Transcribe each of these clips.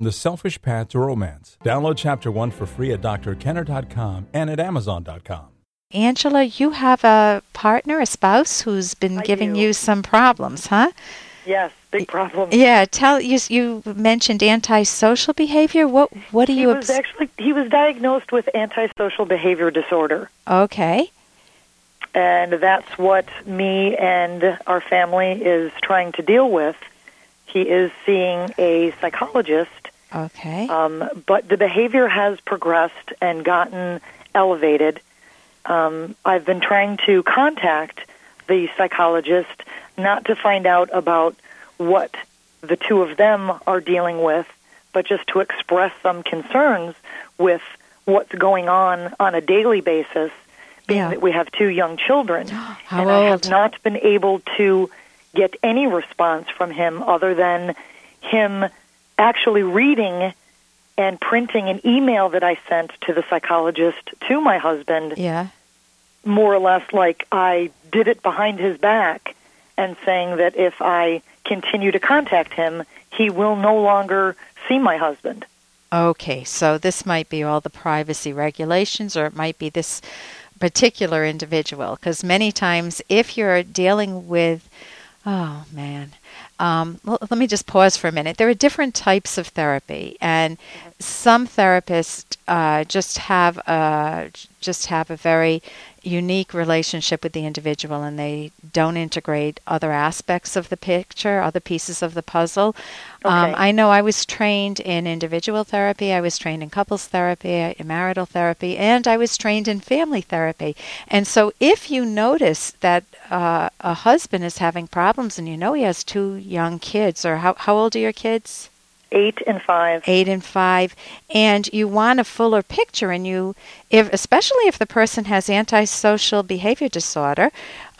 The Selfish Path to Romance. Download Chapter 1 for free at drkenner.com and at amazon.com. Angela, you have a partner, a spouse who's been I giving do. you some problems, huh? Yes, big problem. Yeah, tell you you mentioned antisocial behavior. What what do He you was obs- actually he was diagnosed with antisocial behavior disorder, Okay. and that's what me and our family is trying to deal with. He is seeing a psychologist, Okay. um, but the behavior has progressed and gotten elevated. Um, I've been trying to contact the psychologist not to find out about what the two of them are dealing with, but just to express some concerns with what's going on on a daily basis, being Yeah. that we have two young children. How and I have not been able to get any response from him other than him actually reading and printing an email that I sent to the psychologist to my husband, yeah. more or less like I did it behind his back, and saying that if I continue to contact him, he will no longer see my husband. Okay. So this might be all the privacy regulations, or it might be this particular individual. Because many times, if you're dealing with, oh man. Um, well, let me just pause for a minute. There are different types of therapy, and some therapists uh, just have a just have a very unique relationship with the individual, and they don't integrate other aspects of the picture, other pieces of the puzzle. Um, I know I was trained in individual therapy, I was trained in couples therapy, uh, marital therapy, and I was trained in family therapy. And so, if you notice that uh, a husband is having problems, and you know he has two young kids, or how how old are your kids? Eight and five. eight and five, and you want a fuller picture, and you, if especially if the person has antisocial behavior disorder,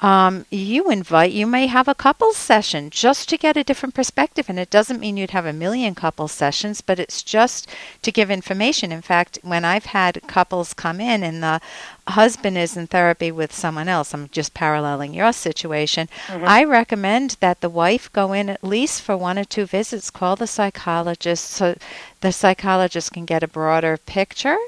um, you invite. You may have a couples session just to get a different perspective, and it doesn't mean you'd have a million couple sessions, but it's just to give information. In fact, when I've had couples come in and the husband is in therapy with someone else, I'm just paralleling your situation. I recommend that the wife go in at least for one or two visits, call the psychologist so the psychologist can get a broader picture.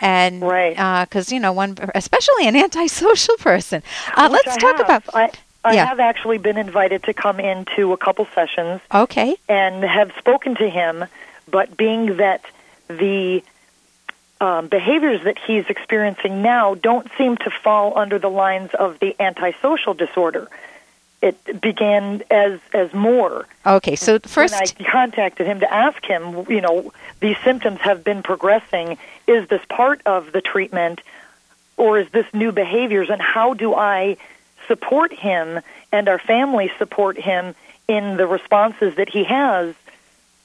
And Right. because you know one, especially an antisocial person. Uh, let's I talk have. about I, I Yeah. have actually been invited to come into a couple sessions okay, and have spoken to him, but being that the um, behaviors that he's experiencing now don't seem to fall under the lines of the antisocial disorder. It began as as more. okay. So first, when I contacted him to ask him, you know, these symptoms have been progressing. Is this part of the treatment, or is this new behaviors? And how do I support him and our family support him in the responses that he has,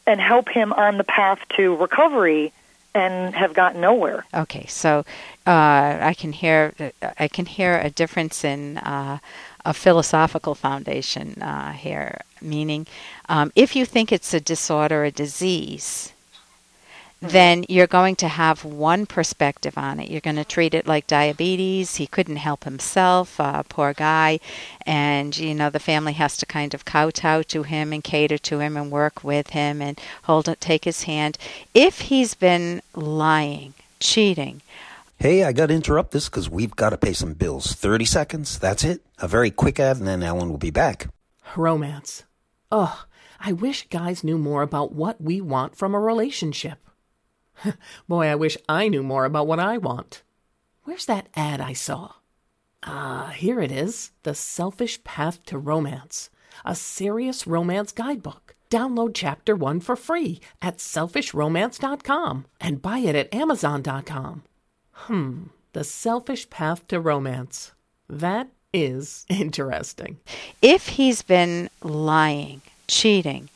and help him on the path to recovery? And have gotten nowhere. Okay, so uh, I can hear I can hear a difference in uh, a philosophical foundation uh, here. Meaning, um, if you think it's a disorder, a disease, then you're going to have one perspective on it. You're going to treat it like diabetes. He couldn't help himself, uh, poor guy, and you know the family has to kind of kowtow to him and cater to him and work with him and hold it, take his hand. If he's been lying, cheating, Hey, I got to interrupt this because we've got to pay some bills. 30 seconds, that's it. A very quick ad, and then Ellen will be back. Romance. Ugh, I wish guys knew more about what we want from a relationship. Boy, I wish I knew more about what I want. Where's that ad I saw? Ah, here it is The Selfish Path to Romance, a serious romance guidebook. Download chapter one for free at selfishromance.com and buy it at amazon.com. Hmm, The Selfish Path to Romance. That is interesting. if he's been lying, cheating,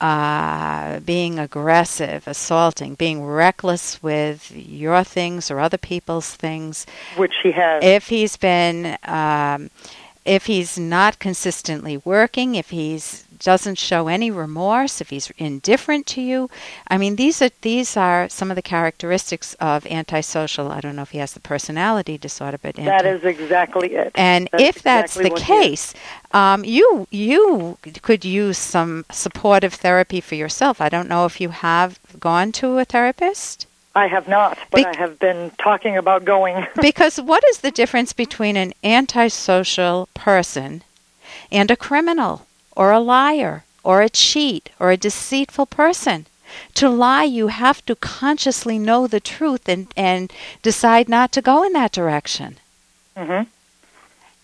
uh, being aggressive, assaulting, being reckless with your things or other people's things, Which he has. if he's been um, if he's not consistently working if he's doesn't show any remorse, if he's indifferent to you. I mean, these are these are some of the characteristics of antisocial. I don't know if he has the personality disorder, but anti- that is exactly it. And that's if that's exactly the case, um, you you could use some supportive therapy for yourself. I don't know if you have gone to a therapist. I have not, but Be- I have been talking about going. because what is the difference between an antisocial person and a criminal or a liar or a cheat or a deceitful person? To lie, you have to consciously know the truth and, and decide not to go in that direction. Mm-hmm.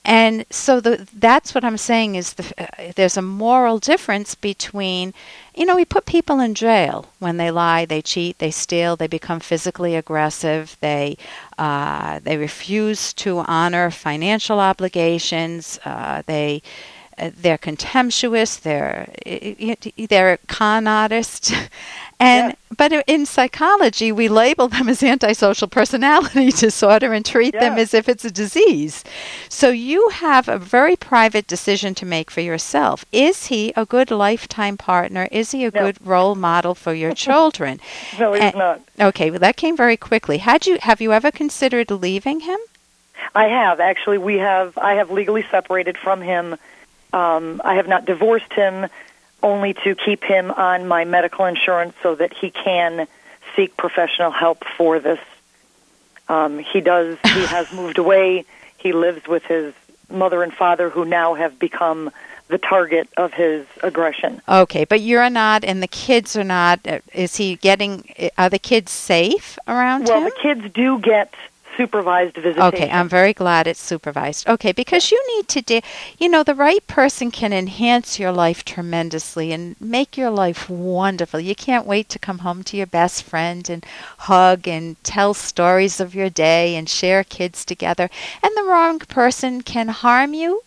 And so the, that's what I'm saying is the, uh, there's a moral difference between, you know, we put people in jail when they lie, they cheat, they steal, they become physically aggressive, they uh, they refuse to honor financial obligations, uh, they uh, they're contemptuous, they're they're con artists, and yeah. but in psychology we label them as antisocial personality disorder and treat yeah. them as if it's a disease. So you have a very private decision to make for yourself. Is he a good lifetime partner? Is he a no. good role model for your children? no, he's and, not. Okay, well that came very quickly. Had you have you ever considered leaving him? I have actually. We have. I have legally separated from him um, I have not divorced him only to keep him on my medical insurance so that he can seek professional help for this. Um, he does. He has moved away. He lives with his mother and father, who now have become the target of his aggression. Okay, but you're not, and the kids are not. Uh, is he getting? Are the kids safe around well, him? Well, the kids do get supervised visitation. Okay, I'm very glad it's supervised. Okay, because you need to, de- you know, the right person can enhance your life tremendously and make your life wonderful. You can't wait to come home to your best friend and hug and tell stories of your day and share kids together. And the wrong person can harm you,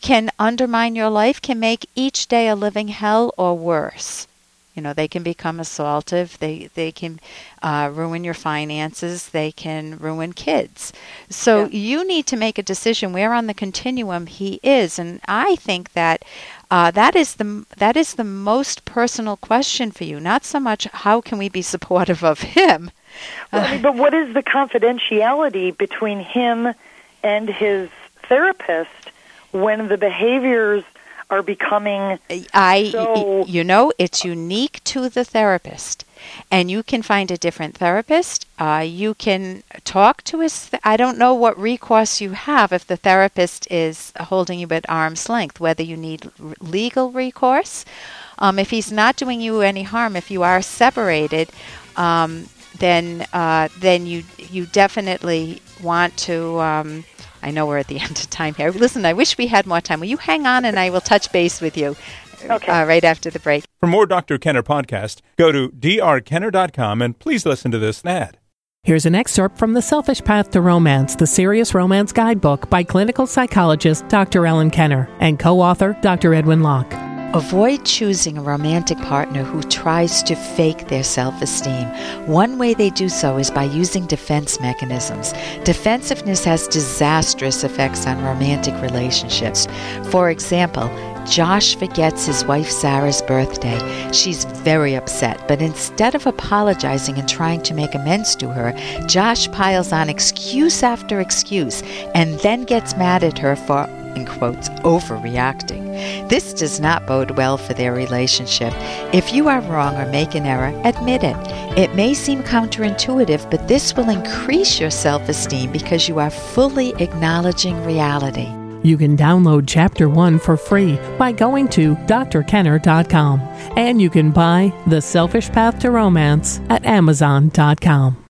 can undermine your life, can make each day a living hell or worse. You know, they can become assaultive. They they can uh, ruin your finances. They can ruin kids. So yeah. you need to make a decision where on the continuum he is. And I think that uh, that is the that is the most personal question for you. Not so much how can we be supportive of him. Well, I mean, but what is the confidentiality between him and his therapist when the behaviors are becoming I so you know it's unique to the therapist. And you can find a different therapist. Uh, you can talk to us th- i don't know what recourse you have if the therapist is holding you at arm's length whether you need r- legal recourse. Um, if he's not doing you any harm if you are separated um, then uh, then you you definitely want to um, I know we're at the end of time here. Listen, I wish we had more time. Will you hang on and I will touch base with you okay. uh, right after the break. For more Dr. Kenner podcast, go to drkenner.com and please listen to this ad. Here's an excerpt from The Selfish Path to Romance, the Serious Romance Guidebook by clinical psychologist Dr. Ellen Kenner and co author Dr. Edwin Locke. Avoid choosing a romantic partner who tries to fake their self esteem. One way they do so is by using defense mechanisms. Defensiveness has disastrous effects on romantic relationships. For example, Josh forgets his wife Sarah's birthday. She's very upset, but instead of apologizing and trying to make amends to her, Josh piles on excuse after excuse and then gets mad at her for in quotes, overreacting. This does not bode well for their relationship. If you are wrong or make an error, admit it. It may seem counterintuitive, but this will increase your self esteem because you are fully acknowledging reality. You can download Chapter 1 for free by going to drkenner.com. And you can buy The Selfish Path to Romance at amazon.com.